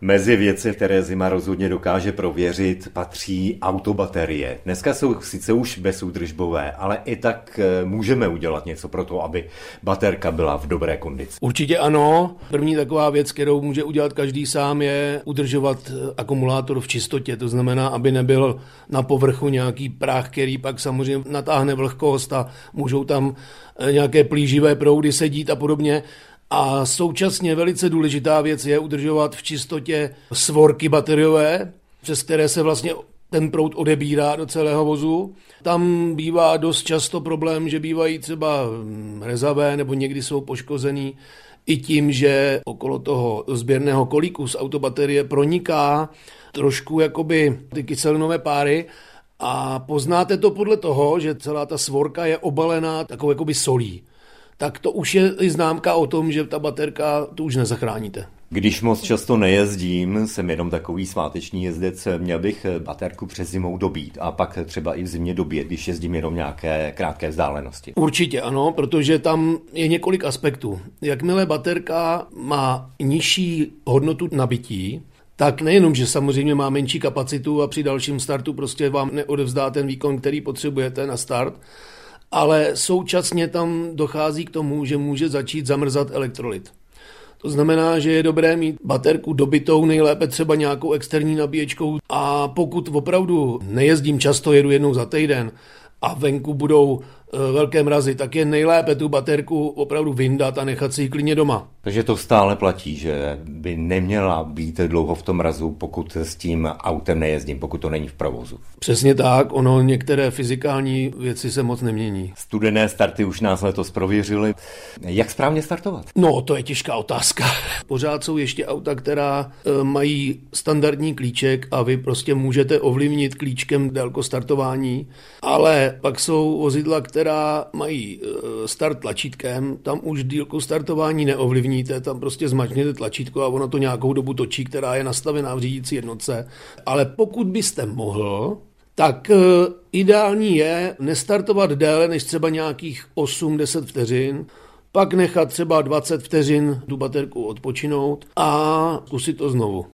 Mezi věci, které zima rozhodně dokáže prověřit, patří autobaterie. Dneska jsou sice už bezúdržbové, ale i tak eh, můžeme udělat něco pro to, aby baterka byla v dobré kondici. Určitě ano. První taková věc, kterou může udělat každý sám, je udržovat eh, akumulátor v čistotě. To znamená, aby nebyl na povrchu nějaký prach, který pak samozřejmě natáhne vlhkost a můžou tam eh, nějaké plíživé proudy sedít a podobně. A současně velice důležitá věc je udržovat v čistotě svorky bateriové, přes které se vlastně ten proud odebírá do celého vozu. Tam bývá dost často problém, že bývají třeba rezavé nebo někdy jsou poškozený i tím, že okolo toho sběrného kolíku z autobaterie proniká trošku jakoby ty kyselinové páry a poznáte to podle toho, že celá ta svorka je obalená takovou jakoby solí tak to už je i známka o tom, že ta baterka tu už nezachráníte. Když moc často nejezdím, jsem jenom takový sváteční jezdec, měl bych baterku přes zimou dobít a pak třeba i v zimě dobít, když jezdím jenom nějaké krátké vzdálenosti. Určitě ano, protože tam je několik aspektů. Jakmile baterka má nižší hodnotu nabití, tak nejenom, že samozřejmě má menší kapacitu a při dalším startu prostě vám neodevzdá ten výkon, který potřebujete na start, ale současně tam dochází k tomu, že může začít zamrzat elektrolyt. To znamená, že je dobré mít baterku dobitou, nejlépe třeba nějakou externí nabíječkou a pokud opravdu nejezdím často, jedu jednou za týden a venku budou Eh, velké mrazy, tak je nejlépe tu baterku opravdu vyndat a nechat si ji klidně doma. Takže to stále platí, že by neměla být dlouho v tom mrazu, pokud s tím autem nejezdím, pokud to není v provozu. Přesně tak, ono některé fyzikální věci se moc nemění. Studené starty už nás letos prověřili. Jak správně startovat? No, to je těžká otázka. Pořád jsou ještě auta, která e, mají standardní klíček a vy prostě můžete ovlivnit klíčkem délko startování, ale pak jsou vozidla, která mají e, start tlačítkem, tam už dílku startování neovlivníte, tam prostě zmačkněte tlačítko a ono to nějakou dobu točí, která je nastavená v řídící jednotce. Ale pokud byste mohl, tak e, ideální je nestartovat déle než třeba nějakých 8-10 vteřin, pak nechat třeba 20 vteřin tu baterku odpočinout a zkusit to znovu.